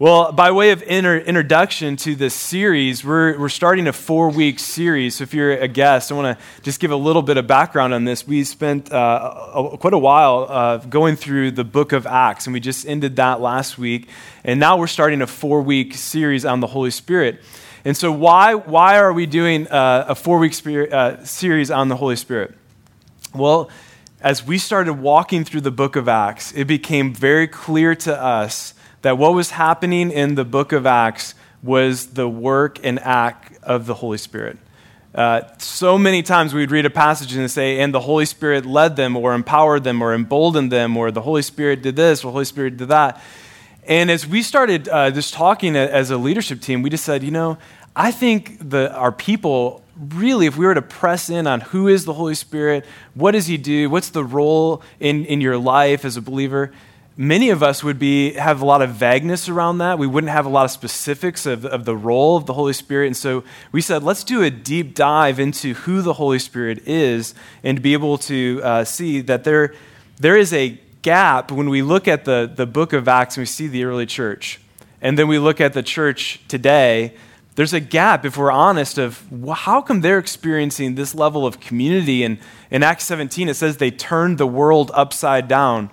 Well, by way of inter- introduction to this series, we're, we're starting a four week series. So, if you're a guest, I want to just give a little bit of background on this. We spent uh, a, quite a while uh, going through the book of Acts, and we just ended that last week. And now we're starting a four week series on the Holy Spirit. And so, why, why are we doing uh, a four week uh, series on the Holy Spirit? Well, as we started walking through the book of Acts, it became very clear to us that what was happening in the book of Acts was the work and act of the Holy Spirit. Uh, so many times we'd read a passage and say, and the Holy Spirit led them, or empowered them, or emboldened them, or the Holy Spirit did this, or the Holy Spirit did that. And as we started uh, just talking as a leadership team, we just said, you know, I think the, our people really, if we were to press in on who is the Holy Spirit, what does He do, what's the role in, in your life as a believer, many of us would be have a lot of vagueness around that. We wouldn't have a lot of specifics of, of the role of the holy spirit. And so we said let's do a deep dive into who the holy spirit is and be able to uh, see that there, there is a gap when we look at the, the book of acts and we see the early church. And then we look at the church today there's a gap if we're honest of how come they're experiencing this level of community? And in acts 17 it says they turned the world upside down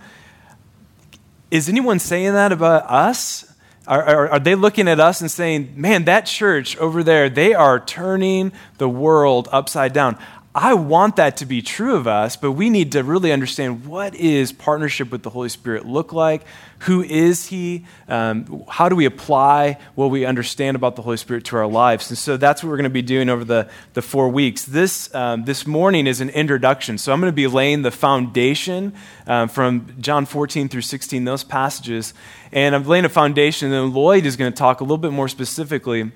is anyone saying that about us? Are, are, are, they looking at us and saying, man, that church over there, they are turning the world upside down? I want that to be true of us, but we need to really understand what is partnership with the Holy Spirit look like? Who is He? Um, how do we apply what we understand about the Holy Spirit to our lives? And so that's what we're going to be doing over the, the four weeks. This, um, this morning is an introduction. So I'm going to be laying the foundation um, from John 14 through 16, those passages. And I'm laying a foundation, and then Lloyd is going to talk a little bit more specifically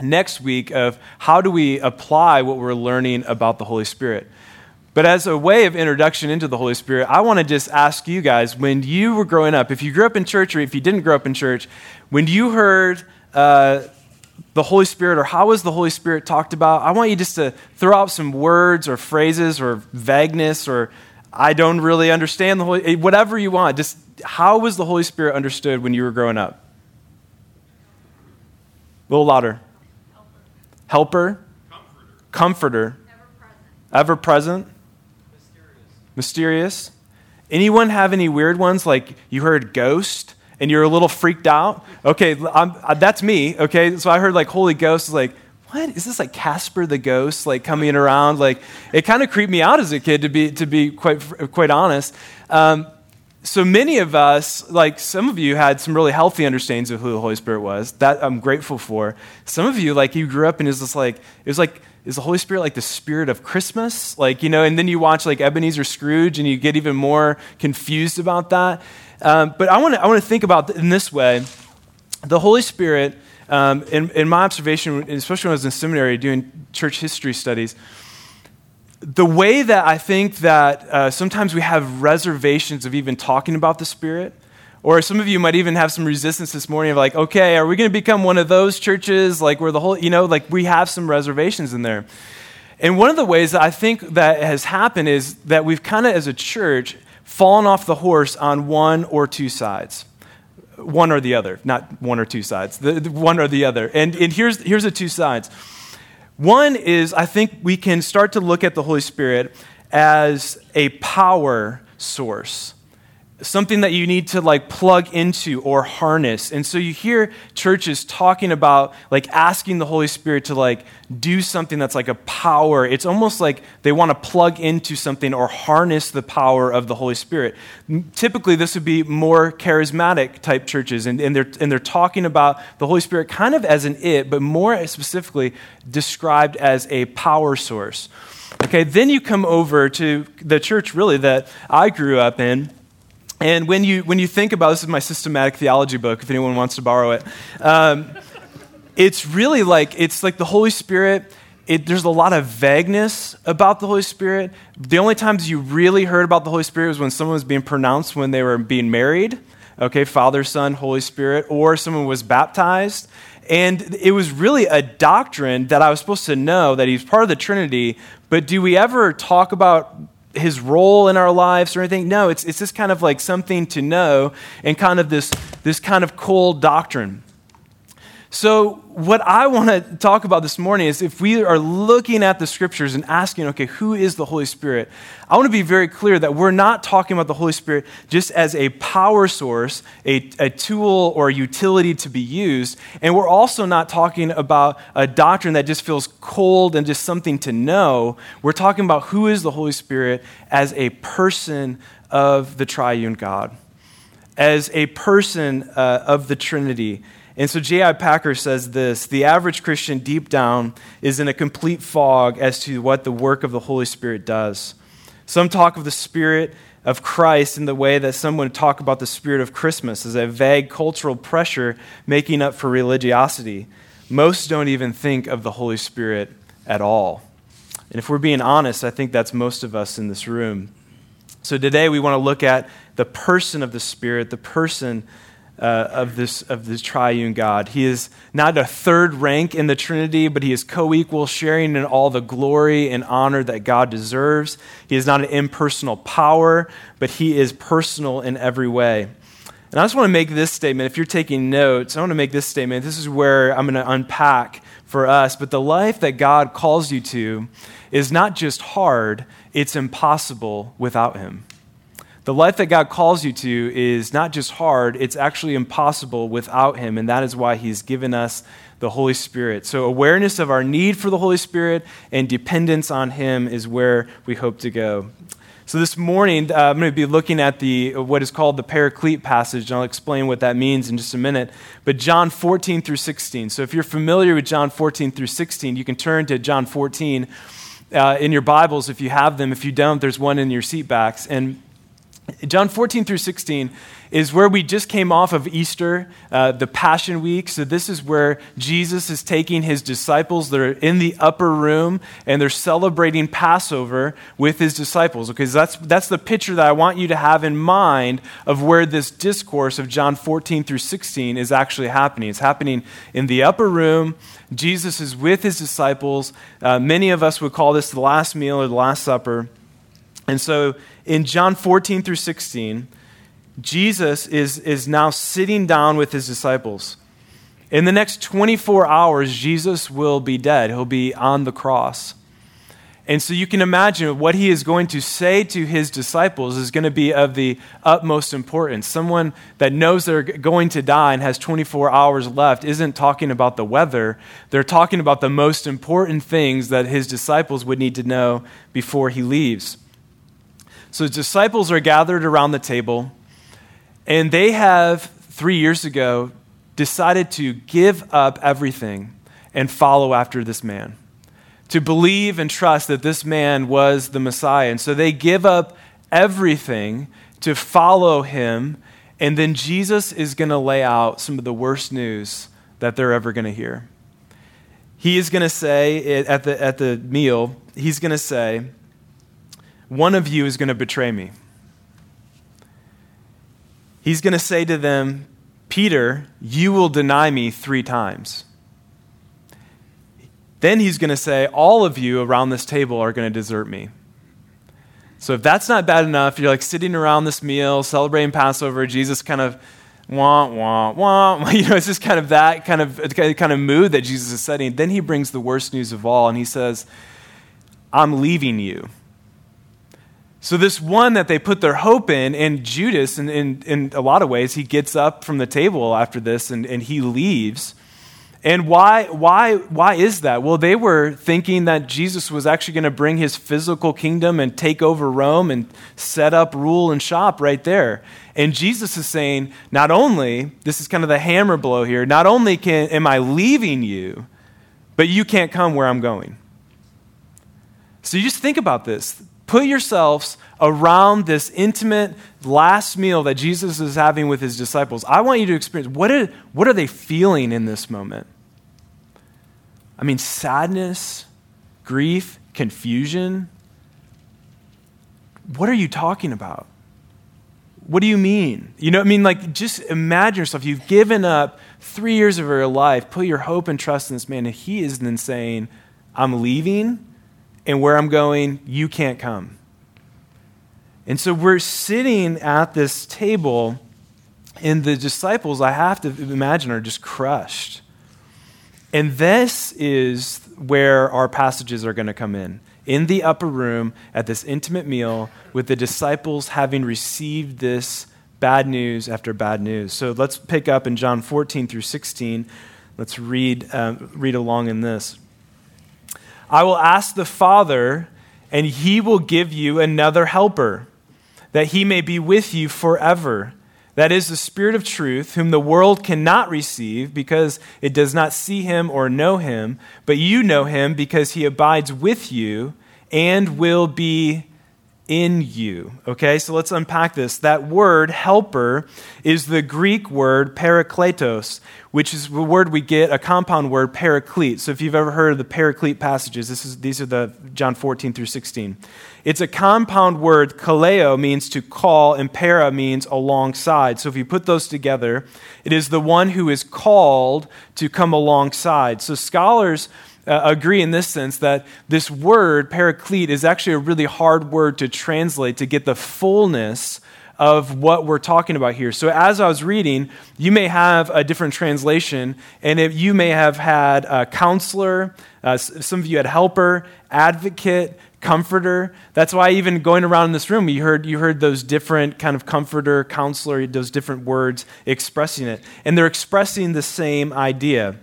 next week of how do we apply what we're learning about the Holy Spirit. But as a way of introduction into the Holy Spirit, I want to just ask you guys when you were growing up, if you grew up in church or if you didn't grow up in church, when you heard uh, the Holy Spirit or how was the Holy Spirit talked about, I want you just to throw out some words or phrases or vagueness or I don't really understand the Holy whatever you want. Just how was the Holy Spirit understood when you were growing up? A little louder helper, comforter, comforter ever present, mysterious. mysterious. Anyone have any weird ones like you heard ghost and you're a little freaked out? Okay, I'm, uh, that's me. Okay, so I heard like Holy Ghost is like, what is this like Casper the ghost like coming around? Like it kind of creeped me out as a kid to be to be quite quite honest. Um, so many of us, like some of you, had some really healthy understandings of who the Holy Spirit was. That I'm grateful for. Some of you, like you grew up and is just like it was like is the Holy Spirit like the spirit of Christmas? Like you know, and then you watch like Ebenezer Scrooge and you get even more confused about that. Um, but I want to I want to think about in this way, the Holy Spirit. Um, in, in my observation, especially when I was in seminary doing church history studies the way that I think that uh, sometimes we have reservations of even talking about the Spirit, or some of you might even have some resistance this morning of like, okay, are we going to become one of those churches like where the whole, you know, like we have some reservations in there. And one of the ways that I think that has happened is that we've kind of, as a church, fallen off the horse on one or two sides. One or the other, not one or two sides, the, the one or the other. And, and here's, here's the two sides. One is I think we can start to look at the Holy Spirit as a power source something that you need to like plug into or harness. And so you hear churches talking about like asking the Holy Spirit to like do something that's like a power. It's almost like they want to plug into something or harness the power of the Holy Spirit. Typically, this would be more charismatic type churches, and, and, they're, and they're talking about the Holy Spirit kind of as an it, but more specifically described as a power source. Okay, then you come over to the church really that I grew up in and when you, when you think about this is my systematic theology book, if anyone wants to borrow it. Um, it's really like it's like the Holy Spirit. It, there's a lot of vagueness about the Holy Spirit. The only times you really heard about the Holy Spirit was when someone was being pronounced when they were being married. Okay, Father, Son, Holy Spirit, or someone was baptized. And it was really a doctrine that I was supposed to know that he's part of the Trinity. But do we ever talk about his role in our lives or anything. No, it's, it's just kind of like something to know and kind of this, this kind of cold doctrine. So, what I want to talk about this morning is if we are looking at the scriptures and asking, okay, who is the Holy Spirit? I want to be very clear that we're not talking about the Holy Spirit just as a power source, a, a tool or a utility to be used. And we're also not talking about a doctrine that just feels cold and just something to know. We're talking about who is the Holy Spirit as a person of the triune God, as a person uh, of the Trinity and so J.I. Packer says this the average Christian deep down is in a complete fog as to what the work of the Holy Spirit does. Some talk of the Spirit of Christ in the way that some would talk about the Spirit of Christmas as a vague cultural pressure making up for religiosity. Most don't even think of the Holy Spirit at all. And if we're being honest, I think that's most of us in this room. So today we want to look at the person of the Spirit, the person uh, of, this, of this triune God. He is not a third rank in the Trinity, but he is co equal, sharing in all the glory and honor that God deserves. He is not an impersonal power, but he is personal in every way. And I just want to make this statement. If you're taking notes, I want to make this statement. This is where I'm going to unpack for us. But the life that God calls you to is not just hard, it's impossible without him. The life that God calls you to is not just hard, it's actually impossible without Him, and that is why He's given us the Holy Spirit. So, awareness of our need for the Holy Spirit and dependence on Him is where we hope to go. So, this morning, uh, I'm going to be looking at the, what is called the Paraclete passage, and I'll explain what that means in just a minute. But John 14 through 16. So, if you're familiar with John 14 through 16, you can turn to John 14 uh, in your Bibles if you have them. If you don't, there's one in your seat backs. And John 14 through 16 is where we just came off of Easter, uh, the Passion Week. So, this is where Jesus is taking his disciples. They're in the upper room and they're celebrating Passover with his disciples. Okay, so that's, that's the picture that I want you to have in mind of where this discourse of John 14 through 16 is actually happening. It's happening in the upper room. Jesus is with his disciples. Uh, many of us would call this the last meal or the Last Supper. And so in John 14 through 16, Jesus is, is now sitting down with his disciples. In the next 24 hours, Jesus will be dead. He'll be on the cross. And so you can imagine what he is going to say to his disciples is going to be of the utmost importance. Someone that knows they're going to die and has 24 hours left isn't talking about the weather. They're talking about the most important things that his disciples would need to know before he leaves. So disciples are gathered around the table, and they have, three years ago, decided to give up everything and follow after this man, to believe and trust that this man was the Messiah. And so they give up everything to follow him, and then Jesus is going to lay out some of the worst news that they're ever going to hear. He is going to say at the, at the meal, he's going to say, one of you is going to betray me. He's going to say to them, Peter, you will deny me three times. Then he's going to say, All of you around this table are going to desert me. So if that's not bad enough, you're like sitting around this meal, celebrating Passover, Jesus kind of wah, wah, wah. You know, it's just kind of that kind of, kind of mood that Jesus is setting. Then he brings the worst news of all, and he says, I'm leaving you. So, this one that they put their hope in, and Judas, in, in, in, a lot of ways, he gets up from the table after this and, and he leaves. And why, why, why is that? Well, they were thinking that Jesus was actually going to bring his physical kingdom and take over Rome and set up rule and shop right there. And Jesus is saying, not only, this is kind of the hammer blow here, not only can, am I leaving you, but you can't come where I'm going. So you just think about this put yourselves around this intimate last meal that Jesus is having with his disciples. I want you to experience what are, what are they feeling in this moment? I mean, sadness, grief, confusion. What are you talking about? What do you mean? You know, I mean, like, just imagine yourself. You've given up three years of your life, put your hope and trust in this man, and he is then saying, I'm leaving and where I'm going, you can't come. And so we're sitting at this table, and the disciples, I have to imagine, are just crushed. And this is where our passages are going to come in. In the upper room at this intimate meal, with the disciples having received this bad news after bad news. So let's pick up in John 14 through 16. Let's read, uh, read along in this. I will ask the Father, and he will give you another helper, that he may be with you forever. That is the Spirit of truth, whom the world cannot receive because it does not see him or know him, but you know him because he abides with you and will be in you. Okay, so let's unpack this. That word, helper, is the Greek word parakletos, which is the word we get, a compound word, paraclete. So if you've ever heard of the paraclete passages, this is, these are the John 14 through 16. It's a compound word. Kaleo means to call, and para means alongside. So if you put those together, it is the one who is called to come alongside. So scholars uh, agree in this sense that this word, paraclete, is actually a really hard word to translate to get the fullness of what we're talking about here. So, as I was reading, you may have a different translation, and you may have had a counselor, uh, some of you had helper, advocate, comforter. That's why even going around in this room, you heard, you heard those different kind of comforter, counselor, those different words expressing it. And they're expressing the same idea.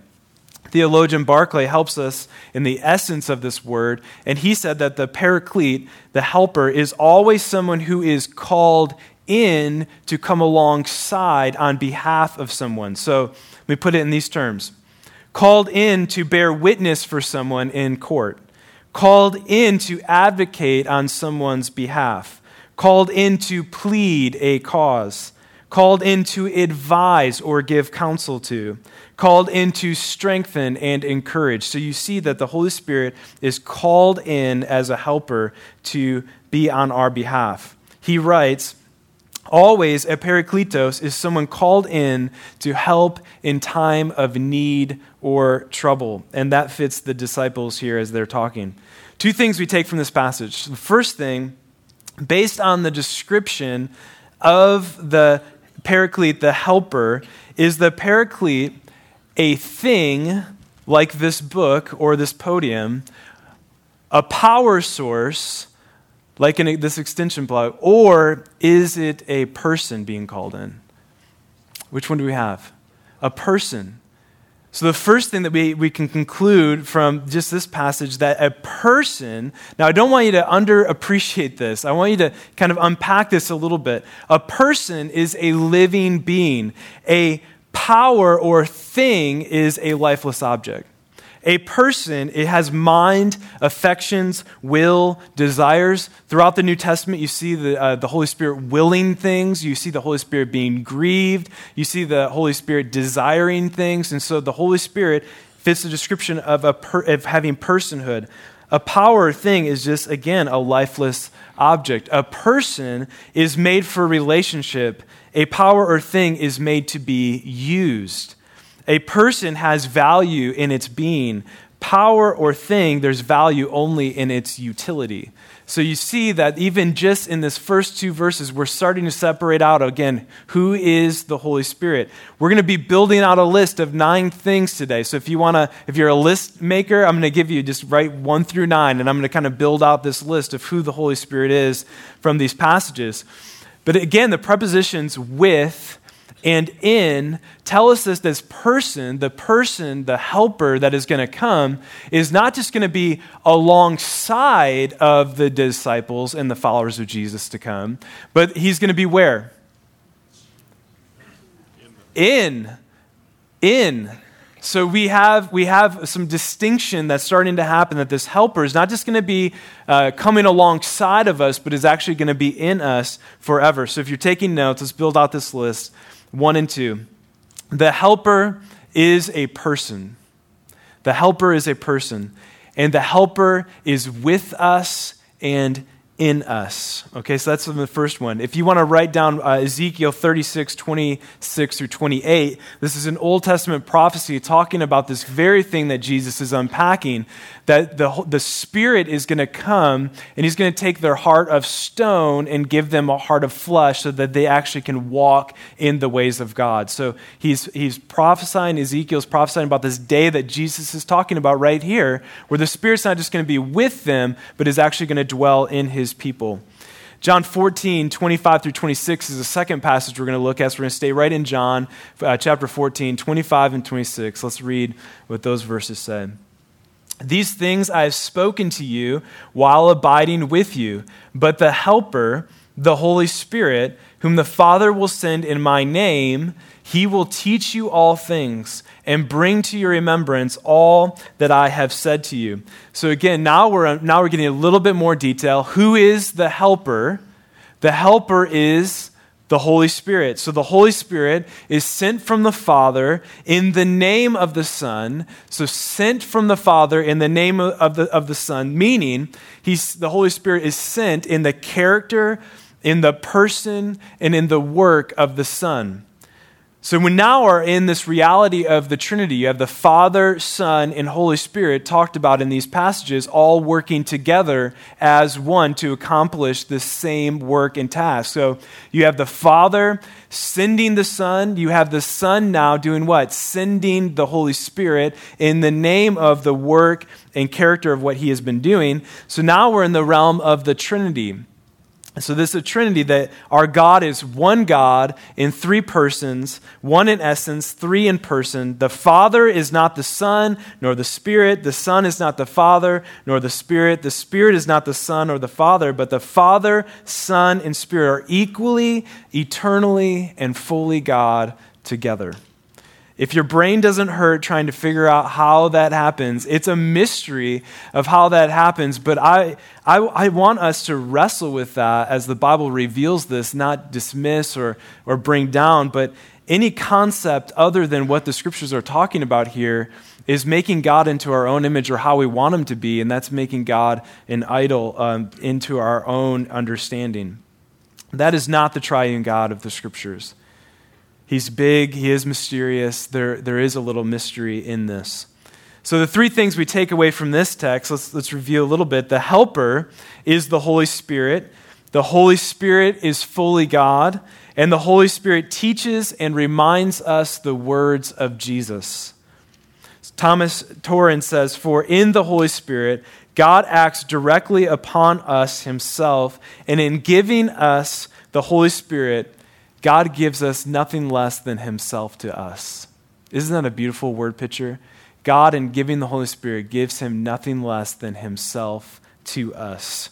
Theologian Barclay helps us in the essence of this word, and he said that the paraclete, the helper, is always someone who is called in to come alongside on behalf of someone. So let me put it in these terms. Called in to bear witness for someone in court, called in to advocate on someone's behalf, called in to plead a cause, called in to advise or give counsel to called in to strengthen and encourage. So you see that the Holy Spirit is called in as a helper to be on our behalf. He writes, Always, a parakletos is someone called in to help in time of need or trouble. And that fits the disciples here as they're talking. Two things we take from this passage. The first thing, based on the description of the paraclete, the helper, is the paraclete a thing like this book or this podium, a power source like an, this extension plug, or is it a person being called in? Which one do we have? A person. So, the first thing that we, we can conclude from just this passage that a person, now I don't want you to underappreciate this. I want you to kind of unpack this a little bit. A person is a living being. A power or thing is a lifeless object. A person, it has mind, affections, will, desires. Throughout the New Testament, you see the, uh, the Holy Spirit willing things. You see the Holy Spirit being grieved. You see the Holy Spirit desiring things. And so the Holy Spirit fits the description of, a per, of having personhood. A power thing is just, again, a lifeless object. A person is made for relationship a power or thing is made to be used. A person has value in its being. Power or thing, there's value only in its utility. So you see that even just in this first two verses, we're starting to separate out again who is the Holy Spirit. We're going to be building out a list of nine things today. So if you want to, if you're a list maker, I'm going to give you just write one through nine, and I'm going to kind of build out this list of who the Holy Spirit is from these passages. But again, the prepositions with and in tell us that this person, the person, the helper that is going to come, is not just going to be alongside of the disciples and the followers of Jesus to come, but he's going to be where? In. In. So we have, we have some distinction that's starting to happen that this helper is not just going to be uh, coming alongside of us, but is actually going to be in us forever. So if you're taking notes, let's build out this list one and two. The helper is a person. The helper is a person. And the helper is with us and in us. Okay, so that's the first one. If you want to write down uh, Ezekiel 36, 26 through 28, this is an Old Testament prophecy talking about this very thing that Jesus is unpacking that the, the Spirit is going to come and He's going to take their heart of stone and give them a heart of flesh so that they actually can walk in the ways of God. So he's, he's prophesying, Ezekiel's prophesying about this day that Jesus is talking about right here, where the Spirit's not just going to be with them, but is actually going to dwell in His people. John 14, 25 through 26 is the second passage we're going to look at. So we're going to stay right in John uh, chapter 14, 25 and 26. Let's read what those verses say. These things I have spoken to you while abiding with you, but the Helper, the Holy Spirit, whom the Father will send in my name, he will teach you all things and bring to your remembrance all that I have said to you. So again, now we're now we're getting a little bit more detail. Who is the helper? The helper is the Holy Spirit. So the Holy Spirit is sent from the Father in the name of the Son. So sent from the Father in the name of the, of the Son, meaning he's, the Holy Spirit is sent in the character, in the person, and in the work of the Son. So we now are in this reality of the Trinity. You have the Father, Son, and Holy Spirit talked about in these passages, all working together as one to accomplish the same work and task. So you have the Father sending the Son. You have the Son now doing what? Sending the Holy Spirit in the name of the work and character of what he has been doing. So now we're in the realm of the Trinity. So, this is a trinity that our God is one God in three persons, one in essence, three in person. The Father is not the Son, nor the Spirit. The Son is not the Father, nor the Spirit. The Spirit is not the Son or the Father, but the Father, Son, and Spirit are equally, eternally, and fully God together. If your brain doesn't hurt trying to figure out how that happens, it's a mystery of how that happens. But I, I, I, want us to wrestle with that as the Bible reveals this, not dismiss or, or bring down, but any concept other than what the scriptures are talking about here is making God into our own image or how we want him to be, and that's making God an idol um, into our own understanding. That is not the triune God of the scriptures. He's big, he is mysterious. There, there is a little mystery in this. So, the three things we take away from this text, let's, let's review a little bit. The helper is the Holy Spirit. The Holy Spirit is fully God, and the Holy Spirit teaches and reminds us the words of Jesus. Thomas Torrance says, For in the Holy Spirit, God acts directly upon us himself, and in giving us the Holy Spirit, God gives us nothing less than Himself to us. Isn't that a beautiful word picture? God, in giving the Holy Spirit, gives Him nothing less than Himself to us.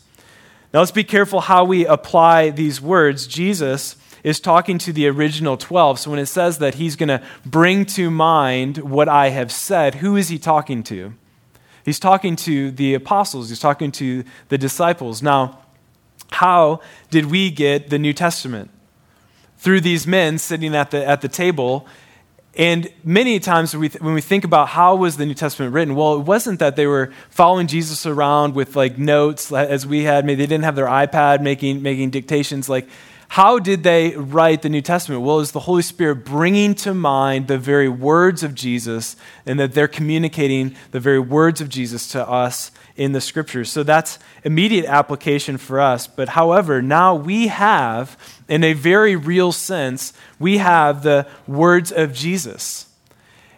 Now, let's be careful how we apply these words. Jesus is talking to the original 12. So when it says that He's going to bring to mind what I have said, who is He talking to? He's talking to the apostles, He's talking to the disciples. Now, how did we get the New Testament? Through these men sitting at the, at the table. And many times when we, th- when we think about how was the New Testament written, well, it wasn't that they were following Jesus around with like notes as we had. Maybe they didn't have their iPad making, making dictations. Like, how did they write the New Testament? Well, it was the Holy Spirit bringing to mind the very words of Jesus and that they're communicating the very words of Jesus to us in the scriptures. So that's immediate application for us. But however, now we have, in a very real sense, we have the words of Jesus.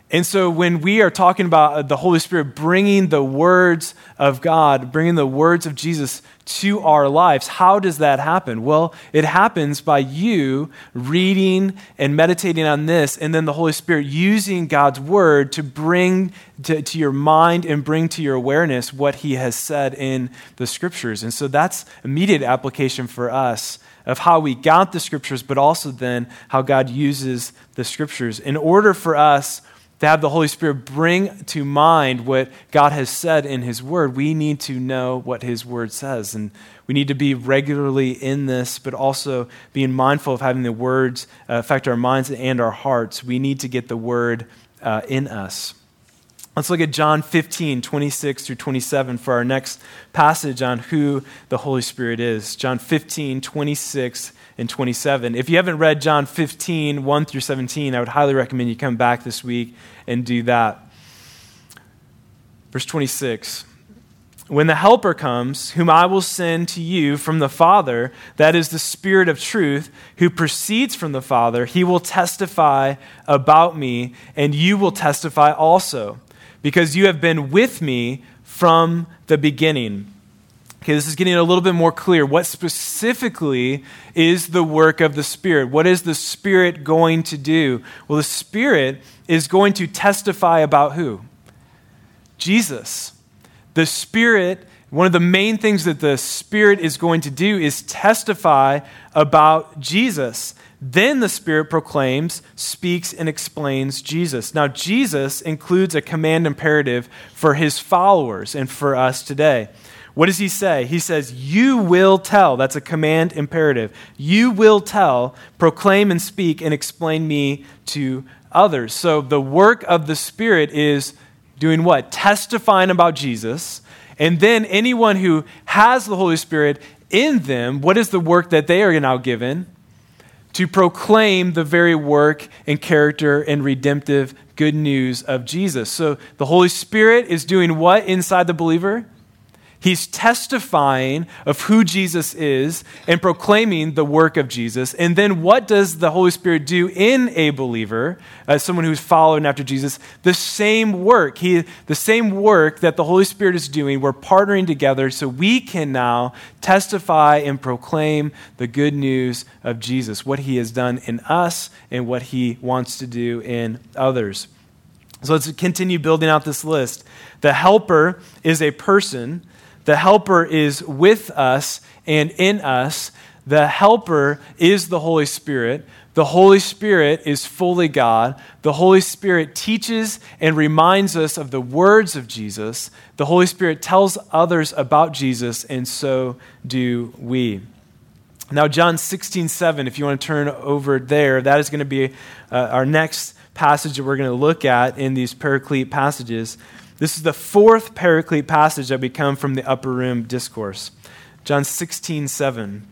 And so when we are talking about uh, the Holy Spirit bringing the words of God, bringing the words of Jesus to our lives, how does that happen? Well, it happens by you reading and meditating on this, and then the Holy Spirit using God's word to bring to, to your mind and bring to your awareness what He has said in the scriptures. And so that's immediate application for us of how we got the scriptures, but also then how God uses the scriptures. In order for us, to have the Holy Spirit bring to mind what God has said in His Word, we need to know what His Word says. And we need to be regularly in this, but also being mindful of having the words uh, affect our minds and our hearts. We need to get the Word uh, in us. Let's look at John 15, 26 through 27 for our next passage on who the Holy Spirit is. John 15, 26 and 27. If you haven't read John 15, 1 through 17, I would highly recommend you come back this week and do that. Verse 26 When the Helper comes, whom I will send to you from the Father, that is the Spirit of truth, who proceeds from the Father, he will testify about me, and you will testify also because you have been with me from the beginning. Okay, this is getting a little bit more clear. What specifically is the work of the Spirit? What is the Spirit going to do? Well, the Spirit is going to testify about who? Jesus. The Spirit, one of the main things that the Spirit is going to do is testify about Jesus. Then the Spirit proclaims, speaks, and explains Jesus. Now, Jesus includes a command imperative for his followers and for us today. What does he say? He says, You will tell. That's a command imperative. You will tell, proclaim, and speak, and explain me to others. So the work of the Spirit is doing what? Testifying about Jesus. And then anyone who has the Holy Spirit in them, what is the work that they are now given? To proclaim the very work and character and redemptive good news of Jesus. So the Holy Spirit is doing what inside the believer? He's testifying of who Jesus is and proclaiming the work of Jesus. And then what does the Holy Spirit do in a believer, as someone who's following after Jesus? The same work. He, the same work that the Holy Spirit is doing, we're partnering together so we can now testify and proclaim the good news of Jesus, what he has done in us and what he wants to do in others. So let's continue building out this list. The helper is a person the Helper is with us and in us. The Helper is the Holy Spirit. The Holy Spirit is fully God. The Holy Spirit teaches and reminds us of the words of Jesus. The Holy Spirit tells others about Jesus, and so do we. Now, John 16, 7, if you want to turn over there, that is going to be uh, our next passage that we're going to look at in these paraclete passages. This is the fourth paraclete passage that we come from the upper room discourse. John 16, 7.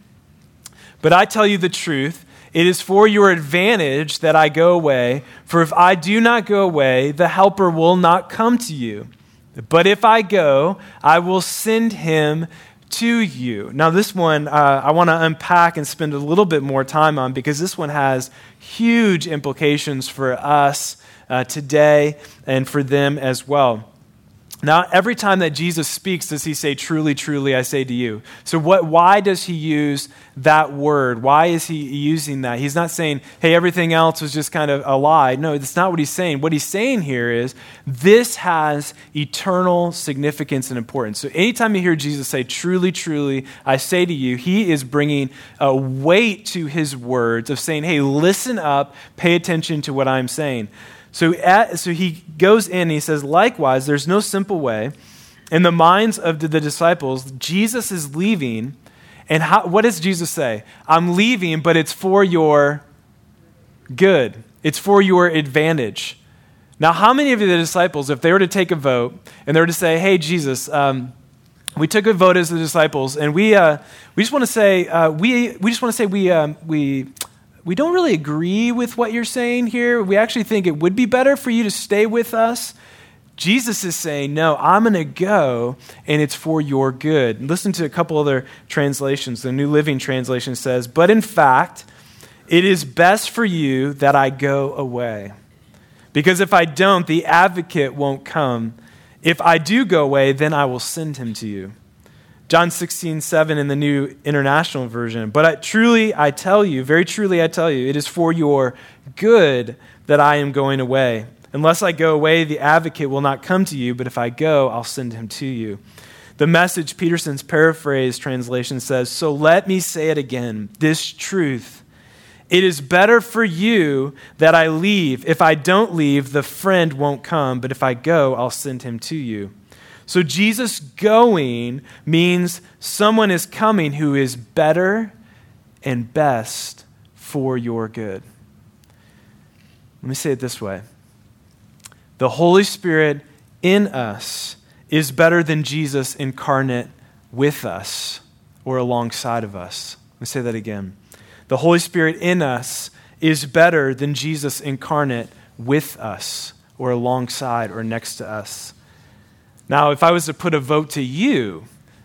But I tell you the truth, it is for your advantage that I go away, for if I do not go away, the Helper will not come to you. But if I go, I will send him to you. Now, this one uh, I want to unpack and spend a little bit more time on because this one has huge implications for us uh, today and for them as well. Now, every time that Jesus speaks, does he say, Truly, truly, I say to you? So, what, why does he use that word? Why is he using that? He's not saying, Hey, everything else was just kind of a lie. No, that's not what he's saying. What he's saying here is, This has eternal significance and importance. So, anytime you hear Jesus say, Truly, truly, I say to you, he is bringing a weight to his words of saying, Hey, listen up, pay attention to what I'm saying. So, at, so he goes in and he says, likewise, there's no simple way. In the minds of the, disciples, Jesus is leaving. And how, what does Jesus say? I'm leaving, but it's for your good, it's for your advantage. Now, how many of the disciples, if they were to take a vote and they were to say, hey, Jesus, um, we took a vote as the disciples, and we, uh, we just want to say, uh, we, we just want to say we, um, we we don't really agree with what you're saying here. We actually think it would be better for you to stay with us. Jesus is saying, No, I'm going to go, and it's for your good. Listen to a couple other translations. The New Living Translation says, But in fact, it is best for you that I go away. Because if I don't, the advocate won't come. If I do go away, then I will send him to you. John 16, 7 in the New International Version. But I, truly, I tell you, very truly, I tell you, it is for your good that I am going away. Unless I go away, the advocate will not come to you, but if I go, I'll send him to you. The message, Peterson's paraphrase translation says, So let me say it again this truth. It is better for you that I leave. If I don't leave, the friend won't come, but if I go, I'll send him to you. So Jesus going means someone is coming who is better and best for your good. Let me say it this way The Holy Spirit in us is better than Jesus incarnate with us or alongside of us. Let me say that again. The Holy Spirit in us is better than Jesus incarnate with us or alongside or next to us. Now, if I was to put a vote to you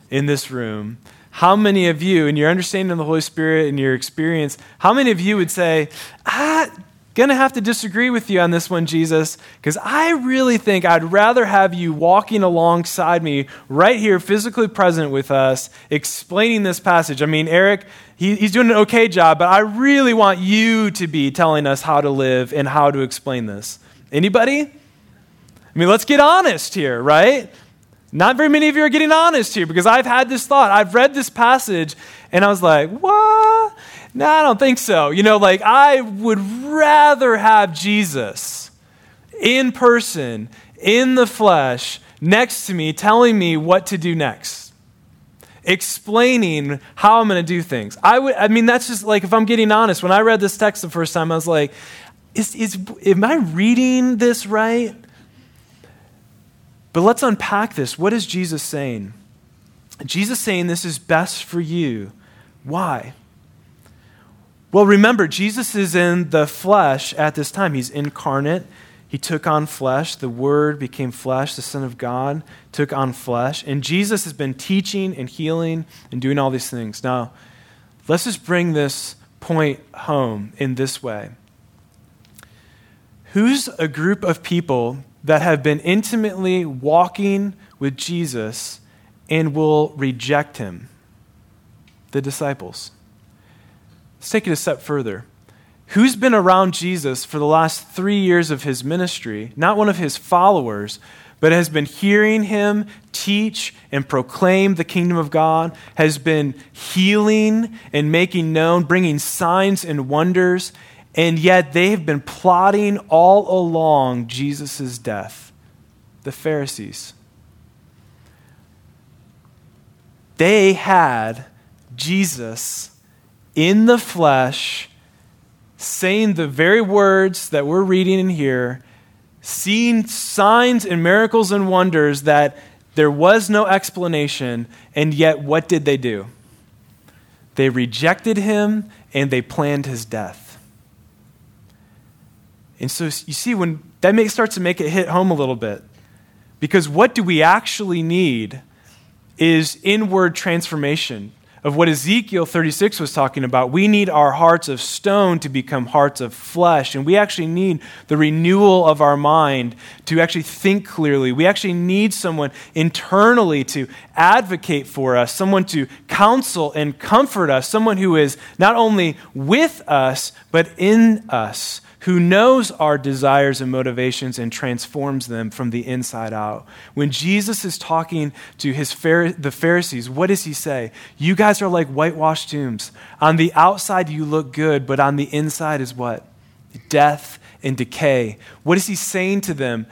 in this room, how many of you, in your understanding of the Holy Spirit and your experience, how many of you would say, ah, gonna have to disagree with you on this one, Jesus, because I really think I'd rather have you walking alongside me right here, physically present with us, explaining this passage. I mean, Eric, he, he's doing an okay job, but I really want you to be telling us how to live and how to explain this. Anybody? I mean, let's get honest here, right? Not very many of you are getting honest here because I've had this thought. I've read this passage and I was like, what? No, I don't think so. You know, like I would rather have Jesus in person, in the flesh, next to me, telling me what to do next, explaining how I'm going to do things. I would. I mean, that's just like if I'm getting honest. When I read this text the first time, I was like, is, is, am I reading this right? But let's unpack this. What is Jesus saying? Jesus saying this is best for you. Why? Well, remember, Jesus is in the flesh at this time. He's incarnate. He took on flesh. The Word became flesh. The Son of God took on flesh. And Jesus has been teaching and healing and doing all these things. Now, let's just bring this point home in this way. Who's a group of people that have been intimately walking with Jesus and will reject him? The disciples. Let's take it a step further. Who's been around Jesus for the last three years of his ministry, not one of his followers, but has been hearing him teach and proclaim the kingdom of God, has been healing and making known, bringing signs and wonders, and yet they have been plotting all along Jesus' death. The Pharisees. They had Jesus in the flesh, saying the very words that we're reading in here, seeing signs and miracles and wonders that there was no explanation, and yet what did they do? They rejected him and they planned his death. And so you see, when that makes, starts to make it hit home a little bit. Because what do we actually need is inward transformation of what Ezekiel 36 was talking about. We need our hearts of stone to become hearts of flesh. And we actually need the renewal of our mind to actually think clearly. We actually need someone internally to advocate for us, someone to counsel and comfort us, someone who is not only with us, but in us who knows our desires and motivations and transforms them from the inside out. When Jesus is talking to his the Pharisees, what does he say? You guys are like whitewashed tombs. On the outside, you look good, but on the inside is what? Death and decay. What is he saying to them?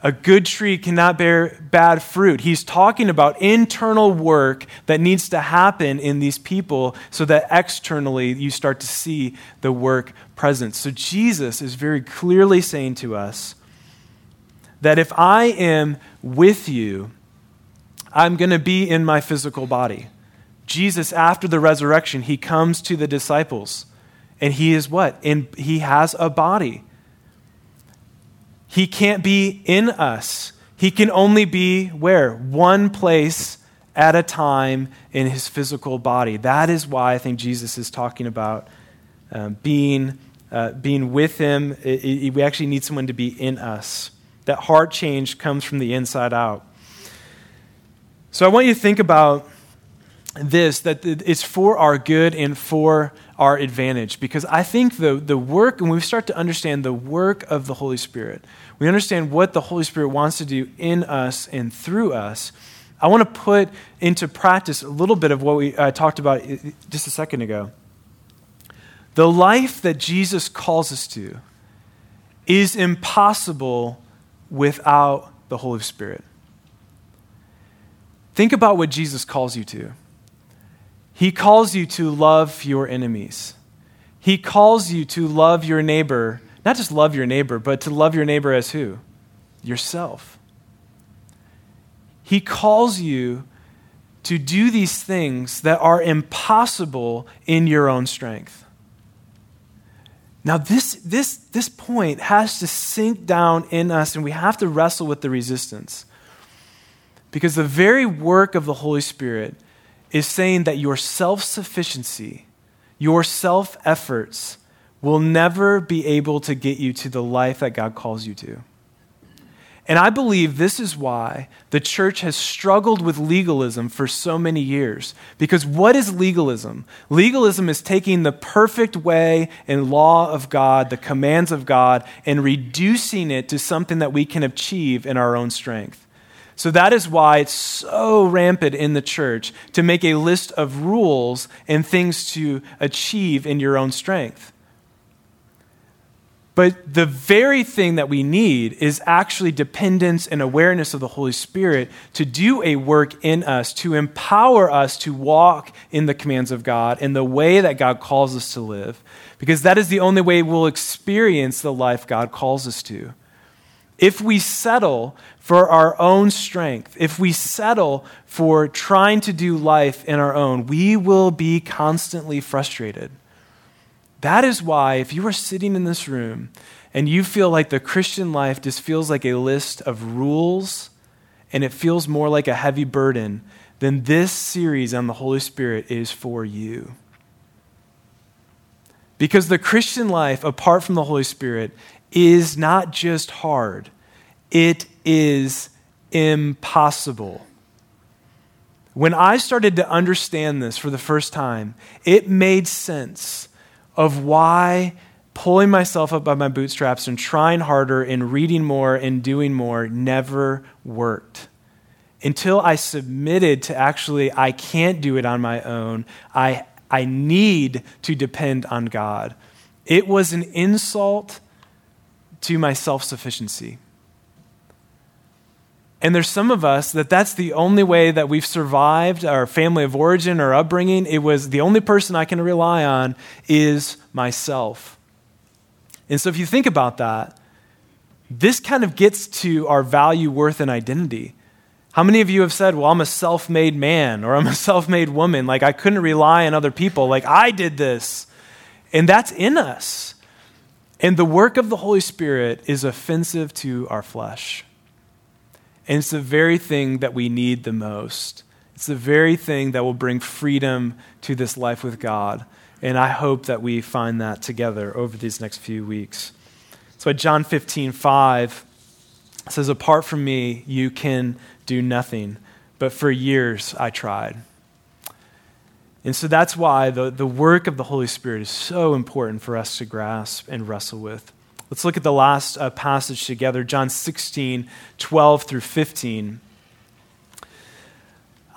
A good tree cannot bear bad fruit. He's talking about internal work that needs to happen in these people so that externally you start to see the work present. So Jesus is very clearly saying to us that if I am with you, I'm going to be in my physical body. Jesus, after the resurrection, he comes to the disciples and he is what? In, he has a body. He can't be in us. He can only be where? One place at a time in his physical body. That is why I think Jesus is talking about um, being, uh, being with him. It, it, we actually need someone to be in us. That heart change comes from the inside out. So I want you to think about this that it's for our good and for our advantage because I think the, the work, when we start to understand the work of the Holy Spirit, we understand what the Holy Spirit wants to do in us and through us. I want to put into practice a little bit of what we uh, talked about just a second ago. The life that Jesus calls us to is impossible without the Holy Spirit. Think about what Jesus calls you to. He calls you to love your enemies. He calls you to love your neighbor, not just love your neighbor, but to love your neighbor as who? Yourself. He calls you to do these things that are impossible in your own strength. Now, this, this, this point has to sink down in us, and we have to wrestle with the resistance. Because the very work of the Holy Spirit is saying that your self sufficiency, your self efforts, will never be able to get you to the life that God calls you to. And I believe this is why the church has struggled with legalism for so many years. Because what is legalism? Legalism is taking the perfect way and law of God, the commands of God, and reducing it to something that we can achieve in our own strength. So that is why it's so rampant in the church to make a list of rules and things to achieve in your own strength. But the very thing that we need is actually dependence and awareness of the Holy Spirit to do a work in us, to empower us to walk in the commands of God in the way that God calls us to live, because that is the only way we'll experience the life God calls us to. If we settle for our own strength, if we settle for trying to do life in our own, we will be constantly frustrated. That is why, if you are sitting in this room and you feel like the Christian life just feels like a list of rules and it feels more like a heavy burden, then this series on the Holy Spirit is for you. Because the Christian life, apart from the Holy Spirit, is not just hard, it is impossible. When I started to understand this for the first time, it made sense of why pulling myself up by my bootstraps and trying harder and reading more and doing more never worked. Until I submitted to actually, I can't do it on my own. I, I need to depend on God. It was an insult to my self sufficiency. And there's some of us that that's the only way that we've survived our family of origin or upbringing. It was the only person I can rely on is myself. And so if you think about that, this kind of gets to our value, worth, and identity. How many of you have said, Well, I'm a self made man or I'm a self made woman? Like, I couldn't rely on other people. Like, I did this. And that's in us. And the work of the Holy Spirit is offensive to our flesh. And it's the very thing that we need the most. It's the very thing that will bring freedom to this life with God. And I hope that we find that together over these next few weeks. So, John 15, 5 says, Apart from me, you can do nothing. But for years, I tried. And so that's why the, the work of the Holy Spirit is so important for us to grasp and wrestle with. Let's look at the last uh, passage together, John 16, 12 through 15.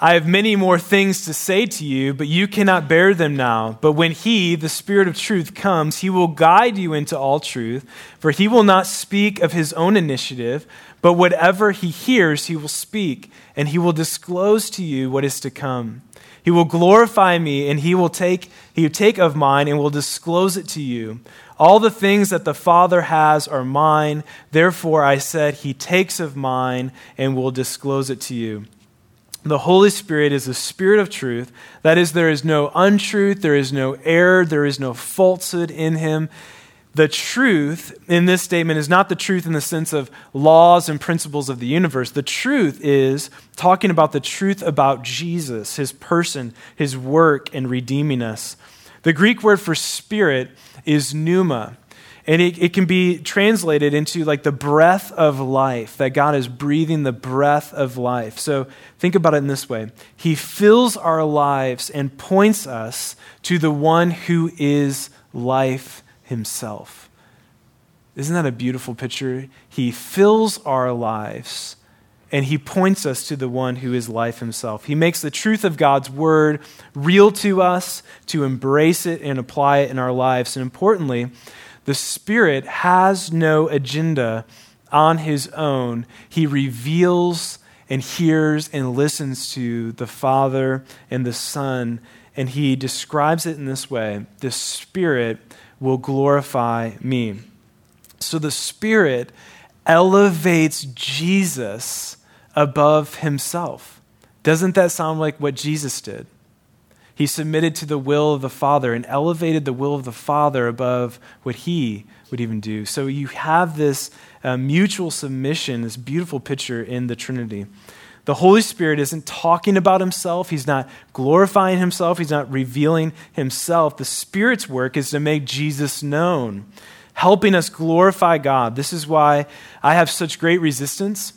I have many more things to say to you, but you cannot bear them now. But when He, the Spirit of truth, comes, He will guide you into all truth, for He will not speak of His own initiative, but whatever He hears, He will speak, and He will disclose to you what is to come. He will glorify me, and He will take, he will take of mine and will disclose it to you. All the things that the Father has are mine. Therefore, I said, He takes of mine and will disclose it to you. The Holy Spirit is the Spirit of truth. That is, there is no untruth, there is no error, there is no falsehood in Him. The truth in this statement is not the truth in the sense of laws and principles of the universe. The truth is talking about the truth about Jesus, His person, His work in redeeming us. The Greek word for spirit is pneuma. And it, it can be translated into like the breath of life, that God is breathing the breath of life. So think about it in this way He fills our lives and points us to the one who is life himself. Isn't that a beautiful picture? He fills our lives and he points us to the one who is life himself. He makes the truth of God's word real to us, to embrace it and apply it in our lives. And importantly, the Spirit has no agenda on his own. He reveals and hears and listens to the Father and the Son, and he describes it in this way the Spirit will glorify me. So the Spirit elevates Jesus above himself. Doesn't that sound like what Jesus did? He submitted to the will of the Father and elevated the will of the Father above what he would even do. So you have this uh, mutual submission, this beautiful picture in the Trinity. The Holy Spirit isn't talking about himself. He's not glorifying himself. He's not revealing himself. The Spirit's work is to make Jesus known, helping us glorify God. This is why I have such great resistance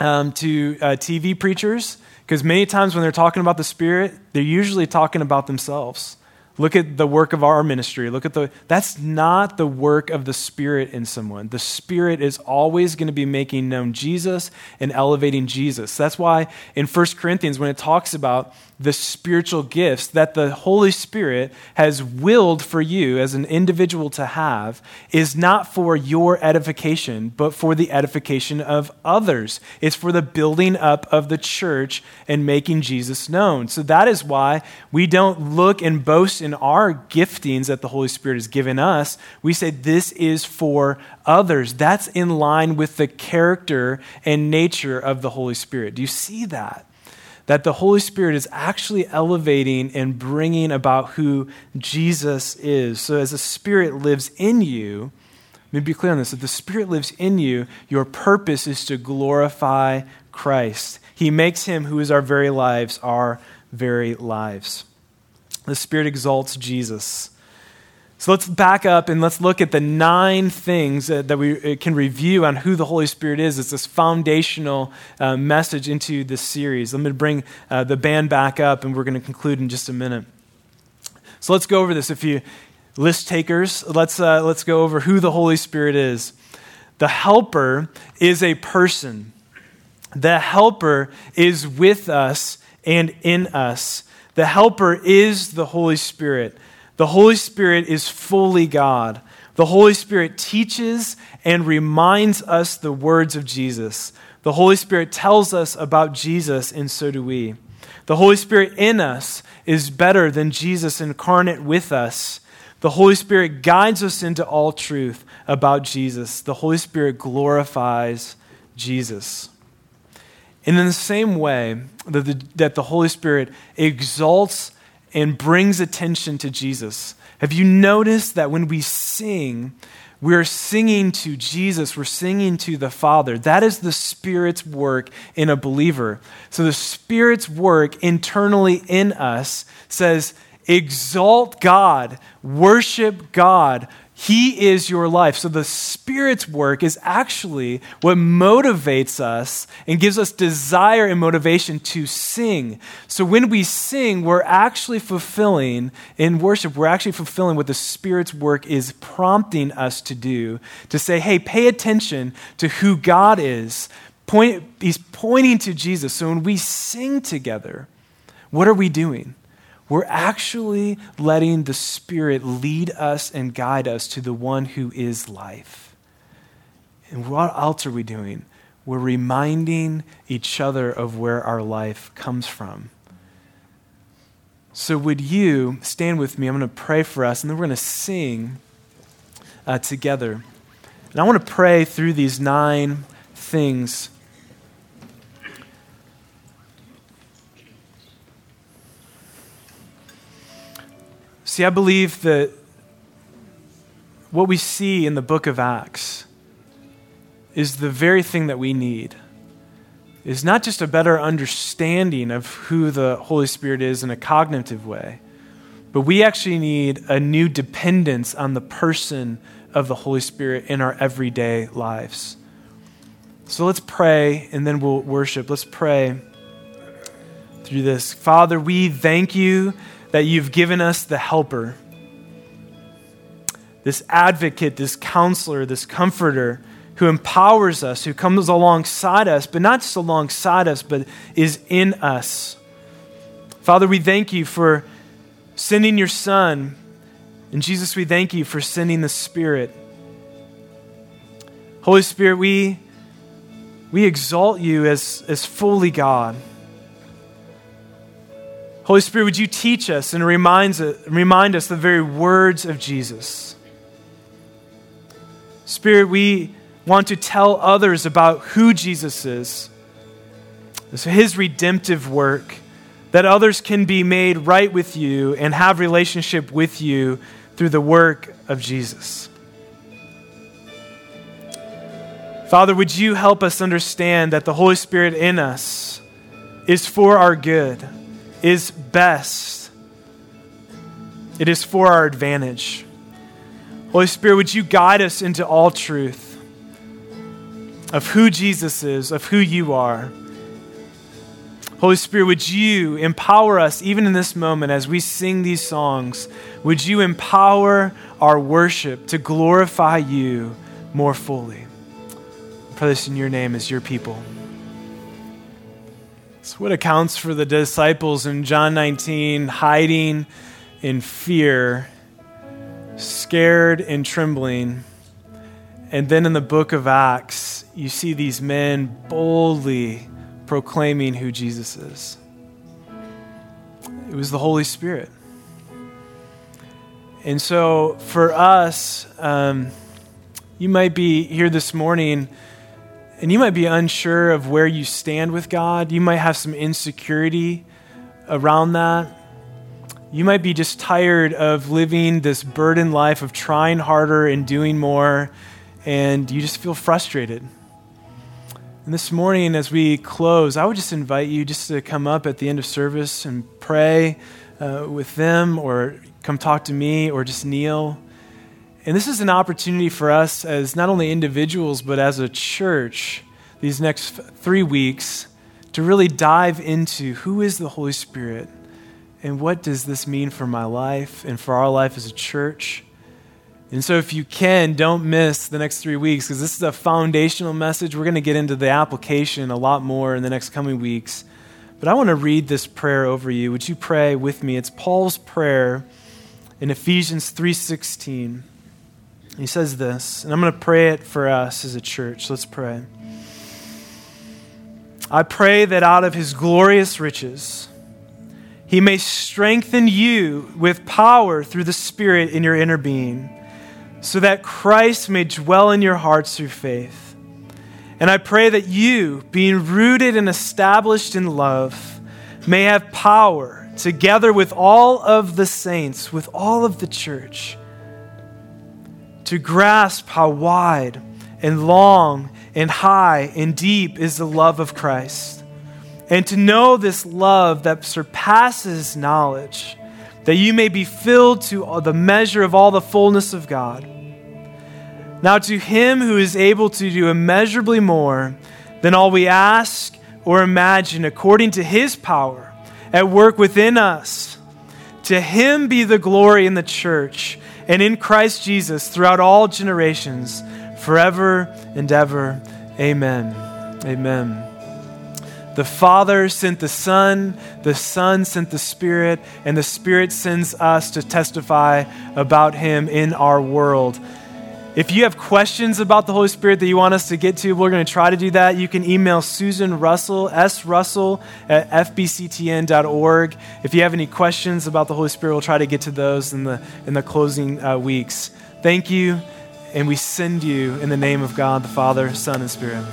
um, to uh, TV preachers, because many times when they're talking about the Spirit, they're usually talking about themselves. Look at the work of our ministry. Look at the, that's not the work of the Spirit in someone. The Spirit is always going to be making known Jesus and elevating Jesus. That's why in 1 Corinthians, when it talks about the spiritual gifts that the Holy Spirit has willed for you as an individual to have is not for your edification, but for the edification of others. It's for the building up of the church and making Jesus known. So that is why we don't look and boast in our giftings that the Holy Spirit has given us. We say this is for others. That's in line with the character and nature of the Holy Spirit. Do you see that? That the Holy Spirit is actually elevating and bringing about who Jesus is. So, as the Spirit lives in you, let me be clear on this if the Spirit lives in you, your purpose is to glorify Christ. He makes him who is our very lives our very lives. The Spirit exalts Jesus. So let's back up and let's look at the nine things that, that we uh, can review on who the Holy Spirit is. It's this foundational uh, message into this series. Let me bring uh, the band back up and we're going to conclude in just a minute. So let's go over this. If you list takers, let's, uh, let's go over who the Holy Spirit is. The helper is a person, the helper is with us and in us. The helper is the Holy Spirit. The Holy Spirit is fully God. The Holy Spirit teaches and reminds us the words of Jesus. The Holy Spirit tells us about Jesus, and so do we. The Holy Spirit in us is better than Jesus incarnate with us. The Holy Spirit guides us into all truth about Jesus. The Holy Spirit glorifies Jesus. And in the same way that the, that the Holy Spirit exalts and brings attention to Jesus. Have you noticed that when we sing, we're singing to Jesus, we're singing to the Father. That is the Spirit's work in a believer. So the Spirit's work internally in us says, exalt God, worship God, he is your life. So the Spirit's work is actually what motivates us and gives us desire and motivation to sing. So when we sing, we're actually fulfilling in worship, we're actually fulfilling what the Spirit's work is prompting us to do to say, hey, pay attention to who God is. Point, he's pointing to Jesus. So when we sing together, what are we doing? We're actually letting the Spirit lead us and guide us to the one who is life. And what else are we doing? We're reminding each other of where our life comes from. So, would you stand with me? I'm going to pray for us, and then we're going to sing uh, together. And I want to pray through these nine things See, I believe that what we see in the book of Acts is the very thing that we need. Is not just a better understanding of who the Holy Spirit is in a cognitive way, but we actually need a new dependence on the person of the Holy Spirit in our everyday lives. So let's pray and then we'll worship. Let's pray through this. Father, we thank you that you've given us the helper, this advocate, this counselor, this comforter who empowers us, who comes alongside us, but not just alongside us, but is in us. Father, we thank you for sending your Son. And Jesus, we thank you for sending the Spirit. Holy Spirit, we, we exalt you as, as fully God. Holy Spirit, would you teach us and remind, us the very words of Jesus? Spirit, we want to tell others about who Jesus is. So his redemptive work, that others can be made right with you and have relationship with you through the work of Jesus. Father, would you help us understand that the Holy Spirit in us is for our good, is best, it is for our advantage. Holy Spirit, would you guide us into all truth of who Jesus is, of who you are? Holy Spirit, would you empower us even in this moment as we sing these songs? Would you empower our worship to glorify you more fully? I pray this in your name as your people. So, what accounts for the disciples in John 19 hiding in fear, scared and trembling? And then in the book of Acts, you see these men boldly proclaiming who Jesus is. It was the Holy Spirit. And so for us, um, you might be here this morning and you might be unsure of where you stand with God. You might have some insecurity around that. You might be just tired of living this burdened life of trying harder and doing more, and you just feel frustrated. And this morning, as we close, I would just invite you just to come up at the end of service and pray uh, with them, or come talk to me, or just kneel. And this is an opportunity for us as not only individuals, but as a church, these next three weeks, to really dive into who is the Holy Spirit and what does this mean for my life and for our life as a church. And so, if you can, don't miss the next three weeks because this is a foundational message. We're going to get into the application a lot more in the next coming weeks. But I want to read this prayer over you. Would you pray with me? It's Paul's prayer in Ephesians 3:16. He says this, and I'm going to pray it for us as a church. Let's pray. I pray that out of his glorious riches, he may strengthen you with power through the Spirit in your inner being so that Christ may dwell in your hearts through faith. And I pray that you, being rooted and established in love, may have power, together with all of the saints, with all of the church, to grasp how wide and long and high and deep is the love of Christ, and to know this love that surpasses knowledge, that you may be filled to the measure of all the fullness of God. Now, to him who is able to do immeasurably more than all we ask or imagine, according to his power at work within us, to him be the glory in the church and in Christ Jesus throughout all generations, forever and ever. Amen. Amen. The Father sent the Son, the Son sent the Spirit, and the Spirit sends us to testify about Him in our world. If you have questions about the Holy Spirit that you want us to get to, we're going to try to do that. You can email Susan Russell, S. Russell at fbctn.org. If you have any questions about the Holy Spirit, we'll try to get to those in the, in the closing uh, weeks. Thank you, and we send you in the name of God, the Father, Son, and Spirit.